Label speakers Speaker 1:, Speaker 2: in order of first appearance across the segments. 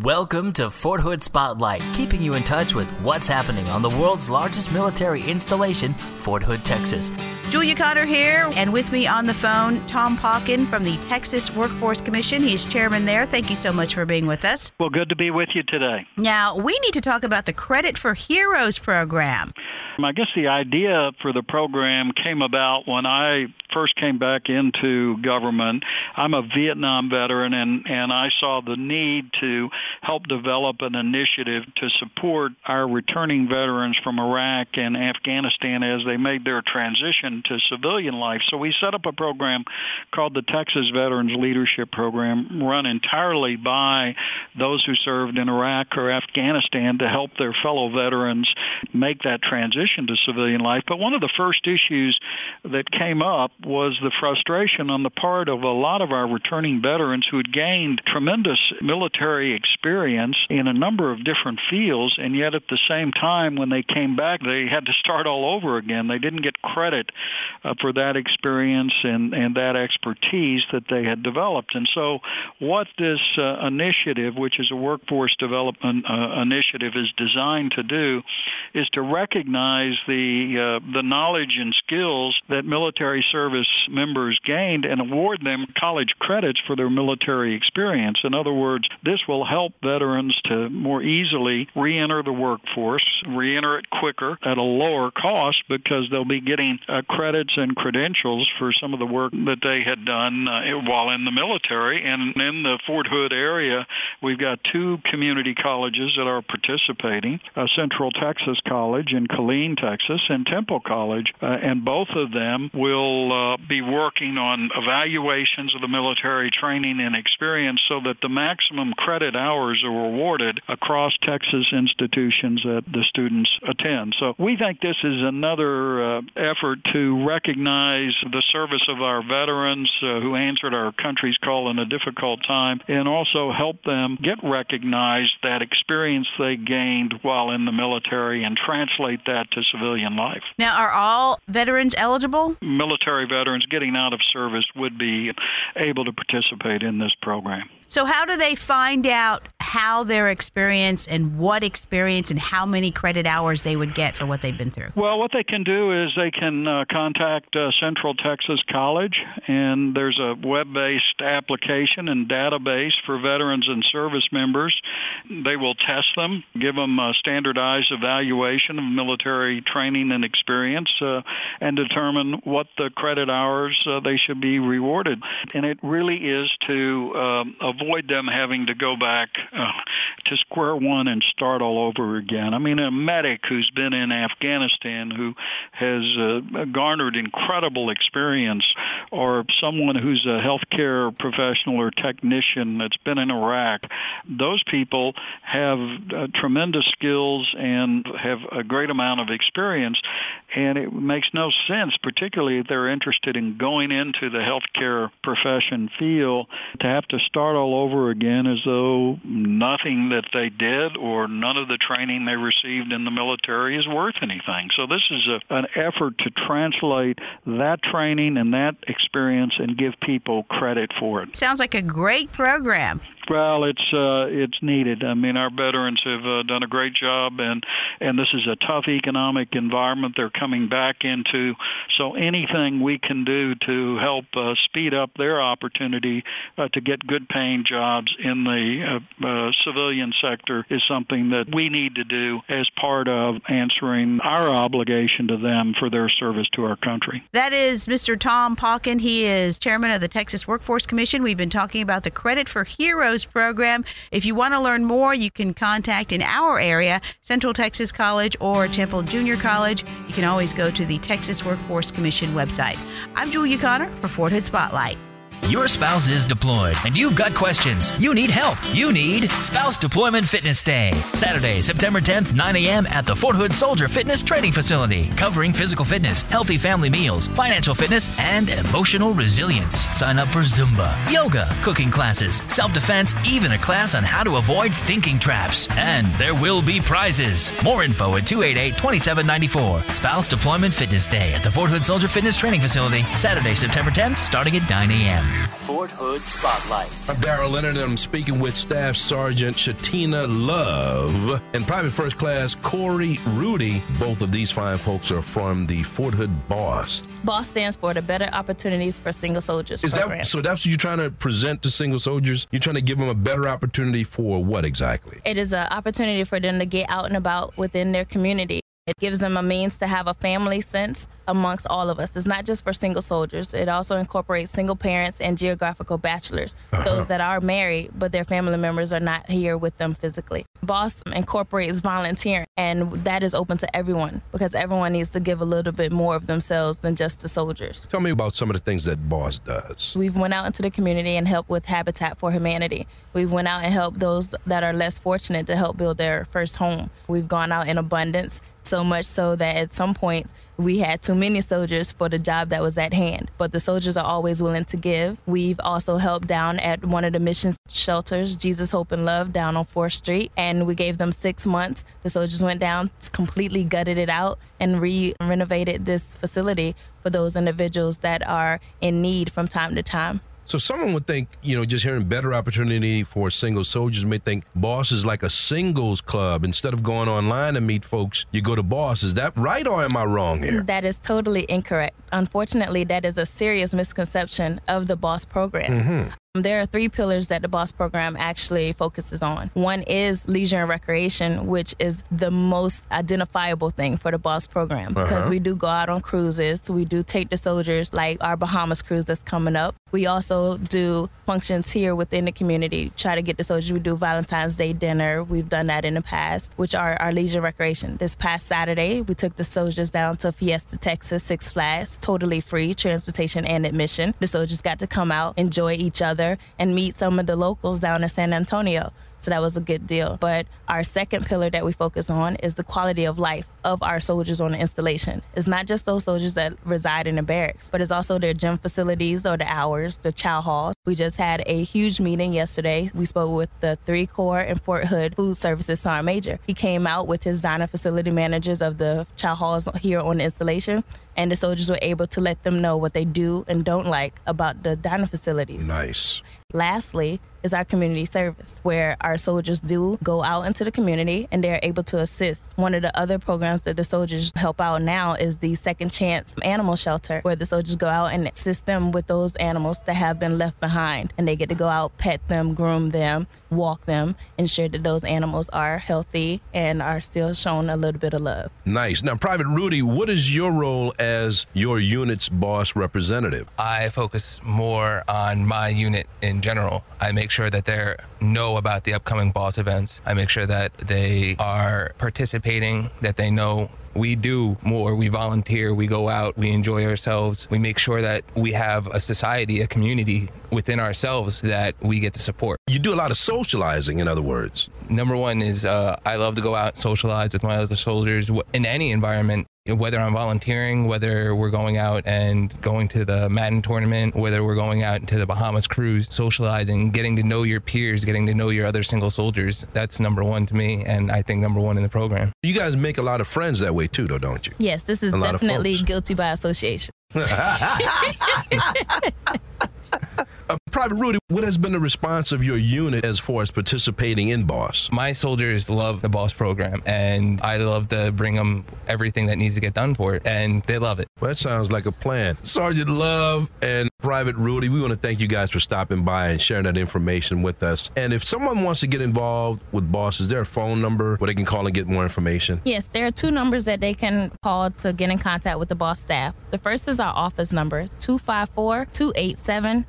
Speaker 1: Welcome to Fort Hood Spotlight, keeping you in touch with what's happening on the world's largest military installation, Fort Hood, Texas.
Speaker 2: Julia Cotter here, and with me on the phone, Tom Pauken from the Texas Workforce Commission. He's chairman there. Thank you so much for being with us.
Speaker 3: Well, good to be with you today.
Speaker 2: Now, we need to talk about the Credit for Heroes program.
Speaker 3: I guess the idea for the program came about when I first came back into government. I'm a Vietnam veteran, and, and I saw the need to help develop an initiative to support our returning veterans from Iraq and Afghanistan as they made their transition to civilian life. So we set up a program called the Texas Veterans Leadership Program, run entirely by those who served in Iraq or Afghanistan to help their fellow veterans make that transition to civilian life. But one of the first issues that came up was the frustration on the part of a lot of our returning veterans who had gained tremendous military experience in a number of different fields, and yet at the same time, when they came back, they had to start all over again. They didn't get credit uh, for that experience and, and that expertise that they had developed. And so what this uh, initiative, which is a workforce development uh, initiative, is designed to do is to recognize the, uh, the knowledge and skills that military service service members gained and award them college credits for their military experience. In other words, this will help veterans to more easily reenter the workforce, reenter it quicker at a lower cost because they'll be getting uh, credits and credentials for some of the work that they had done uh, while in the military. And in the Fort Hood area, we've got two community colleges that are participating, uh, Central Texas College in Killeen, Texas, and Temple College. Uh, and both of them will uh, be working on evaluations of the military training and experience so that the maximum credit hours are awarded across Texas institutions that the students attend. So we think this is another uh, effort to recognize the service of our veterans uh, who answered our country's call in a difficult time and also help them get recognized that experience they gained while in the military and translate that to civilian life.
Speaker 2: Now, are all veterans eligible?
Speaker 3: Military veterans getting out of service would be able to participate in this program.
Speaker 2: So, how do they find out how their experience and what experience and how many credit hours they would get for what they've been through?
Speaker 3: Well, what they can do is they can uh, contact uh, Central Texas College, and there's a web-based application and database for veterans and service members. They will test them, give them a standardized evaluation of military training and experience, uh, and determine what the credit hours uh, they should be rewarded. And it really is to um, avoid avoid them having to go back uh, to square one and start all over again. I mean, a medic who's been in Afghanistan who has uh, garnered incredible experience, or someone who's a healthcare professional or technician that's been in Iraq, those people have uh, tremendous skills and have a great amount of experience, and it makes no sense, particularly if they're interested in going into the healthcare profession field, to have to start all over again as though nothing that they did or none of the training they received in the military is worth anything. So this is a, an effort to translate that training and that experience and give people credit for it.
Speaker 2: Sounds like a great program.
Speaker 3: Well, it's uh, it's needed. I mean, our veterans have uh, done a great job, and and this is a tough economic environment they're coming back into. So anything we can do to help uh, speed up their opportunity uh, to get good paying jobs in the uh, uh, civilian sector is something that we need to do as part of answering our obligation to them for their service to our country.
Speaker 2: That is Mr. Tom Pauken. He is chairman of the Texas Workforce Commission. We've been talking about the Credit for Heroes program. If you want to learn more, you can contact in our area Central Texas College or Temple Junior College. You can always go to the Texas Workforce Commission website. I'm Julia Connor for Fort Hood Spotlight.
Speaker 1: Your spouse is deployed and you've got questions. You need help. You need Spouse Deployment Fitness Day. Saturday, September 10th, 9 a.m. at the Fort Hood Soldier Fitness Training Facility, covering physical fitness, healthy family meals, financial fitness, and emotional resilience. Sign up for Zumba, yoga, cooking classes, self defense, even a class on how to avoid thinking traps. And there will be prizes. More info at 288 2794. Spouse Deployment Fitness Day at the Fort Hood Soldier Fitness Training Facility, Saturday, September 10th, starting at 9 a.m.
Speaker 4: Fort Hood Spotlight.
Speaker 5: I'm Daryl Leonard, and I'm speaking with Staff Sergeant Shatina Love and Private First Class Corey Rudy. Both of these fine folks are from the Fort Hood Boss.
Speaker 6: BOSS stands for the Better Opportunities for Single Soldiers
Speaker 5: Is
Speaker 6: program.
Speaker 5: that so? That's what you're trying to present to single soldiers. You're trying to give them a better opportunity for what exactly?
Speaker 6: it is an opportunity for them to get out and about within their community. It gives them a means to have a family sense amongst all of us. It's not just for single soldiers. It also incorporates single parents and geographical bachelors, uh-huh. those that are married but their family members are not here with them physically. BOSS incorporates volunteering, and that is open to everyone because everyone needs to give a little bit more of themselves than just the soldiers.
Speaker 5: Tell me about some of the things that Boss does.
Speaker 6: We've went out into the community and helped with Habitat for Humanity. We've went out and helped those that are less fortunate to help build their first home. We've gone out in abundance, so much so that at some points we had too many soldiers for the job that was at hand. But the soldiers are always willing to give. We've also helped down at one of the mission shelters, Jesus Hope and Love, down on 4th Street, and we gave them six months. The soldiers went down, completely gutted it out, and re renovated this facility for those individuals that are in need from time to time.
Speaker 5: So someone would think, you know, just hearing better opportunity for single soldiers may think Boss is like a singles club. Instead of going online to meet folks, you go to Boss. Is that right or am I wrong here?
Speaker 6: That is totally incorrect. Unfortunately, that is a serious misconception of the BOSS program. Mm-hmm. There are three pillars that the BOSS program actually focuses on. One is leisure and recreation, which is the most identifiable thing for the BOSS program uh-huh. because we do go out on cruises. We do take the soldiers, like our Bahamas cruise that's coming up. We also do functions here within the community, try to get the soldiers. We do Valentine's Day dinner. We've done that in the past, which are our leisure and recreation. This past Saturday, we took the soldiers down to Fiesta, Texas, Six Flags, totally free transportation and admission. The soldiers got to come out, enjoy each other, and meet some of the locals down in San Antonio. So that was a good deal. But our second pillar that we focus on is the quality of life of our soldiers on the installation. It's not just those soldiers that reside in the barracks, but it's also their gym facilities or the hours, the chow halls. We just had a huge meeting yesterday. We spoke with the three Corps and Fort Hood Food Services Sergeant Major. He came out with his dining facility managers of the chow halls here on the installation. And the soldiers were able to let them know what they do and don't like about the dining facilities.
Speaker 5: Nice.
Speaker 6: Lastly, is our community service, where our soldiers do go out into the community and they're able to assist. One of the other programs that the soldiers help out now is the Second Chance Animal Shelter, where the soldiers go out and assist them with those animals that have been left behind. And they get to go out, pet them, groom them, walk them, ensure that those animals are healthy and are still shown a little bit of love.
Speaker 5: Nice. Now, Private Rudy, what is your role as your unit's boss representative?
Speaker 7: I focus more on my unit in general. I make sure that they know about the upcoming boss events. I make sure that they are participating, that they know we do more. We volunteer, we go out, we enjoy ourselves. We make sure that we have a society, a community within ourselves that we get to support.
Speaker 5: You do a lot of socializing, in other words.
Speaker 7: Number one is uh, I love to go out and socialize with my other soldiers in any environment. Whether I'm volunteering, whether we're going out and going to the Madden tournament, whether we're going out into the Bahamas cruise, socializing, getting to know your peers, getting to know your other single soldiers, that's number one to me, and I think number one in the program.
Speaker 5: You guys make a lot of friends that way too, though, don't you?
Speaker 6: Yes, this is
Speaker 5: A lot of
Speaker 6: definitely guilty by association.
Speaker 5: Uh, Private Rudy, what has been the response of your unit as far as participating in Boss?
Speaker 7: My soldiers love the boss program, and I love to bring them everything that needs to get done for it, and they love it.
Speaker 5: Well, that sounds like a plan. Sergeant Love and Private Rudy, we want to thank you guys for stopping by and sharing that information with us. And if someone wants to get involved with Boss, is there a phone number where they can call and get more information?
Speaker 6: Yes, there are two numbers that they can call to get in contact with the boss staff. The first is our office number, 254 287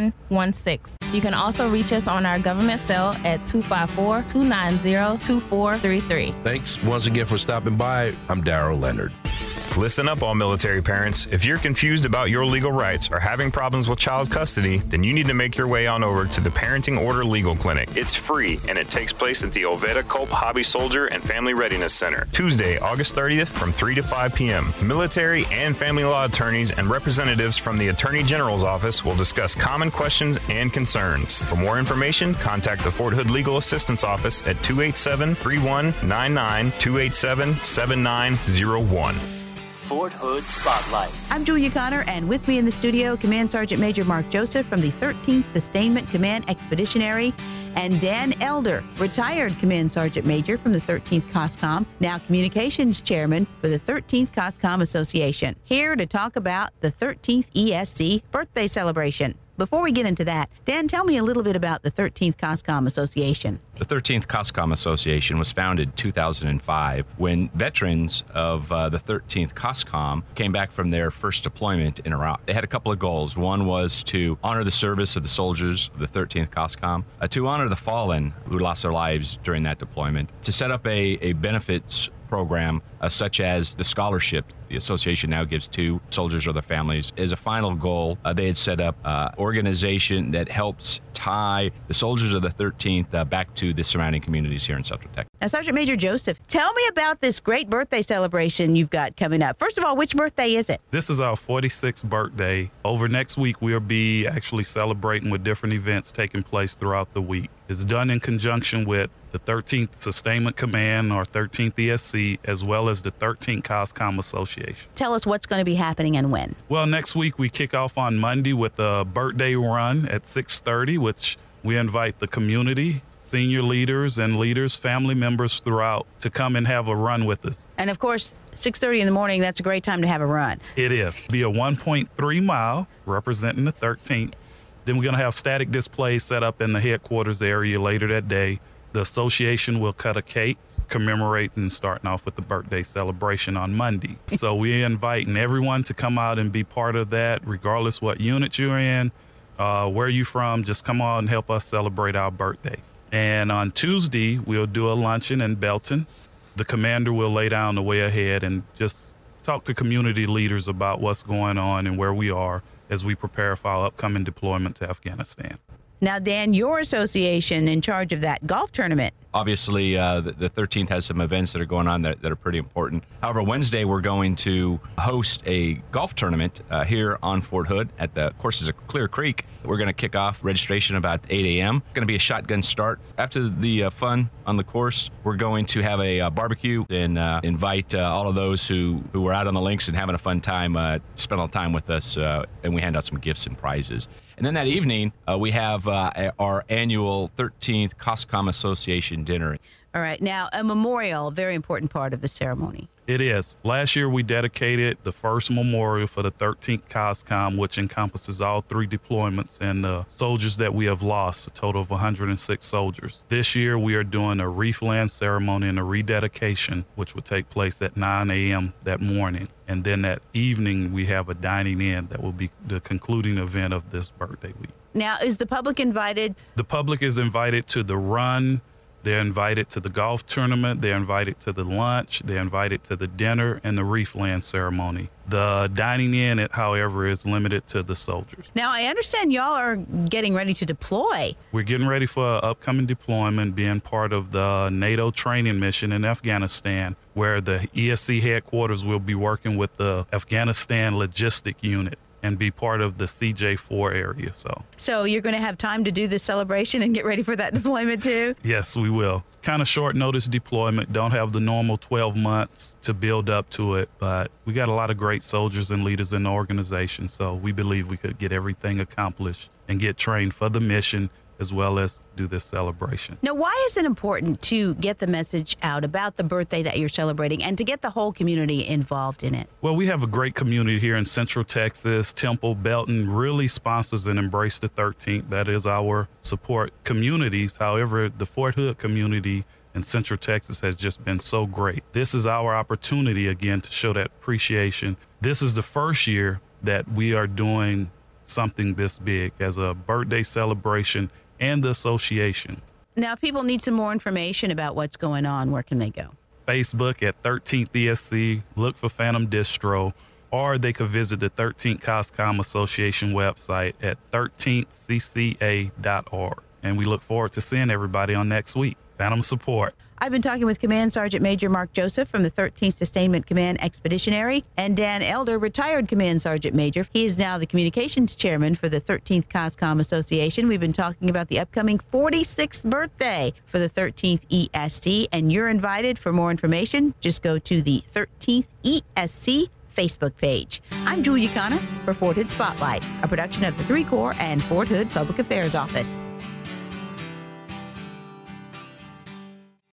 Speaker 6: 6116. You can also reach us on our government cell at 254 290 2433.
Speaker 5: Thanks once again for stopping by. I'm Daryl Leonard.
Speaker 8: Listen up, all military parents. If you're confused about your legal rights or having problems with child custody, then you need to make your way on over to the Parenting Order Legal Clinic. It's free and it takes place at the Oveta Culp Hobby Soldier and Family Readiness Center, Tuesday, August 30th from 3 to 5 p.m. Military and family law attorneys and representatives from the Attorney General's office will discuss common questions and concerns. For more information, contact the Fort Hood Legal Assistance Office at 287 3199 287 7901.
Speaker 4: Fort Hood Spotlight.
Speaker 2: I'm Julia Connor, and with me in the studio, Command Sergeant Major Mark Joseph from the 13th Sustainment Command Expeditionary, and Dan Elder, retired Command Sergeant Major from the 13th COSCOM, now Communications Chairman for the 13th COSCOM Association, here to talk about the 13th ESC birthday celebration. Before we get into that, Dan, tell me a little bit about the 13th COSCOM Association.
Speaker 9: The 13th COSCOM Association was founded in 2005 when veterans of uh, the 13th COSCOM came back from their first deployment in Iraq. They had a couple of goals. One was to honor the service of the soldiers of the 13th COSCOM, uh, to honor the fallen who lost their lives during that deployment, to set up a, a benefits program uh, such as the scholarship the association now gives to soldiers or their families as a final goal. Uh, they had set up uh, organization that helps tie the soldiers of the 13th uh, back to the surrounding communities here in central texas.
Speaker 2: Now sergeant major joseph tell me about this great birthday celebration you've got coming up. First of all which birthday is it?
Speaker 10: This is our 46th birthday. Over next week we'll be actually celebrating with different events taking place throughout the week. It's done in conjunction with the 13th Sustainment Command or 13th ESC, as well as the 13th COSCOM Association.
Speaker 2: Tell us what's going to be happening and when.
Speaker 10: Well, next week we kick off on Monday with a birthday run at 6:30, which we invite the community, senior leaders and leaders, family members throughout to come and have a run with us.
Speaker 2: And of course, 6:30 in the morning, that's a great time to have a run.
Speaker 10: It is. Be a 1.3 mile representing the 13th. Then we're going to have static displays set up in the headquarters area later that day. The association will cut a cake, commemorating starting off with the birthday celebration on Monday. so we're inviting everyone to come out and be part of that, regardless what unit you're in, uh, where you from. Just come on and help us celebrate our birthday. And on Tuesday, we'll do a luncheon in Belton. The commander will lay down the way ahead and just talk to community leaders about what's going on and where we are as we prepare for our upcoming deployment to Afghanistan.
Speaker 2: Now, Dan, your association in charge of that golf tournament.
Speaker 9: Obviously, uh, the, the, 13th has some events that are going on that, that, are pretty important. However, Wednesday we're going to host a golf tournament uh, here on Fort Hood at the courses of Clear Creek. We're going to kick off registration about 8 a.m. It's Going to be a shotgun start. After the uh, fun on the course, we're going to have a uh, barbecue and uh, invite uh, all of those who, who are out on the links and having a fun time, spend a little time with us, and we hand out some gifts and prizes. And then that evening, uh, we have uh, our annual 13th COSCOM Association dinner.
Speaker 2: All right. Now, a memorial, very important part of the ceremony.
Speaker 10: It is. Last year, we dedicated the first memorial for the 13th COSCOM, which encompasses all three deployments and the soldiers that we have lost, a total of 106 soldiers. This year, we are doing a wreath laying ceremony and a rededication, which will take place at 9 a.m. that morning. And then that evening, we have a dining in that will be the concluding event of this birthday week.
Speaker 2: Now, is the public invited?
Speaker 10: The public is invited to the run they're invited to the golf tournament. They're invited to the lunch. They're invited to the dinner and the wreath laying ceremony. The dining in, it, however, is limited to the soldiers.
Speaker 2: Now, I understand y'all are getting ready to deploy.
Speaker 10: We're getting ready for an upcoming deployment, being part of the NATO training mission in Afghanistan, where the ESC headquarters will be working with the Afghanistan logistic unit and be part of the CJ4 area. So,
Speaker 2: so you're going to have time to do the celebration and get ready for that deployment too.
Speaker 10: yes, we will. Kind of short notice deployment. Don't have the normal 12 months to build up to it, but we got a lot of great soldiers and leaders in the organization. So we believe we could get everything accomplished and get trained for the mission as well as do this celebration.
Speaker 2: Now, why is it important to get the message out about the birthday that you're celebrating and to get the whole community involved in it?
Speaker 10: Well, we have a great community here in Central Texas. Temple Belton really sponsors and embrace the 13th. That is our support communities. However, the Fort Hood community in Central Texas has just been so great. This is our opportunity again to show that appreciation. This is the first year that we are doing something this big as a birthday celebration and the association.
Speaker 2: Now, if people need some more information about what's going on, where can they go?
Speaker 10: Facebook at 13th ESC, look for Phantom Distro, or they could visit the 13th COSCOM Association website at 13thcca.org. And we look forward to seeing everybody on next week. Phantom support.
Speaker 2: I've been talking with Command Sergeant Major Mark Joseph from the 13th Sustainment Command Expeditionary and Dan Elder, retired Command Sergeant Major. He is now the Communications Chairman for the 13th COSCOM Association. We've been talking about the upcoming 46th birthday for the 13th ESC, and you're invited for more information. Just go to the 13th ESC Facebook page. I'm Julia Connor for Fort Hood Spotlight, a production of the Three Corps and Fort Hood Public Affairs Office.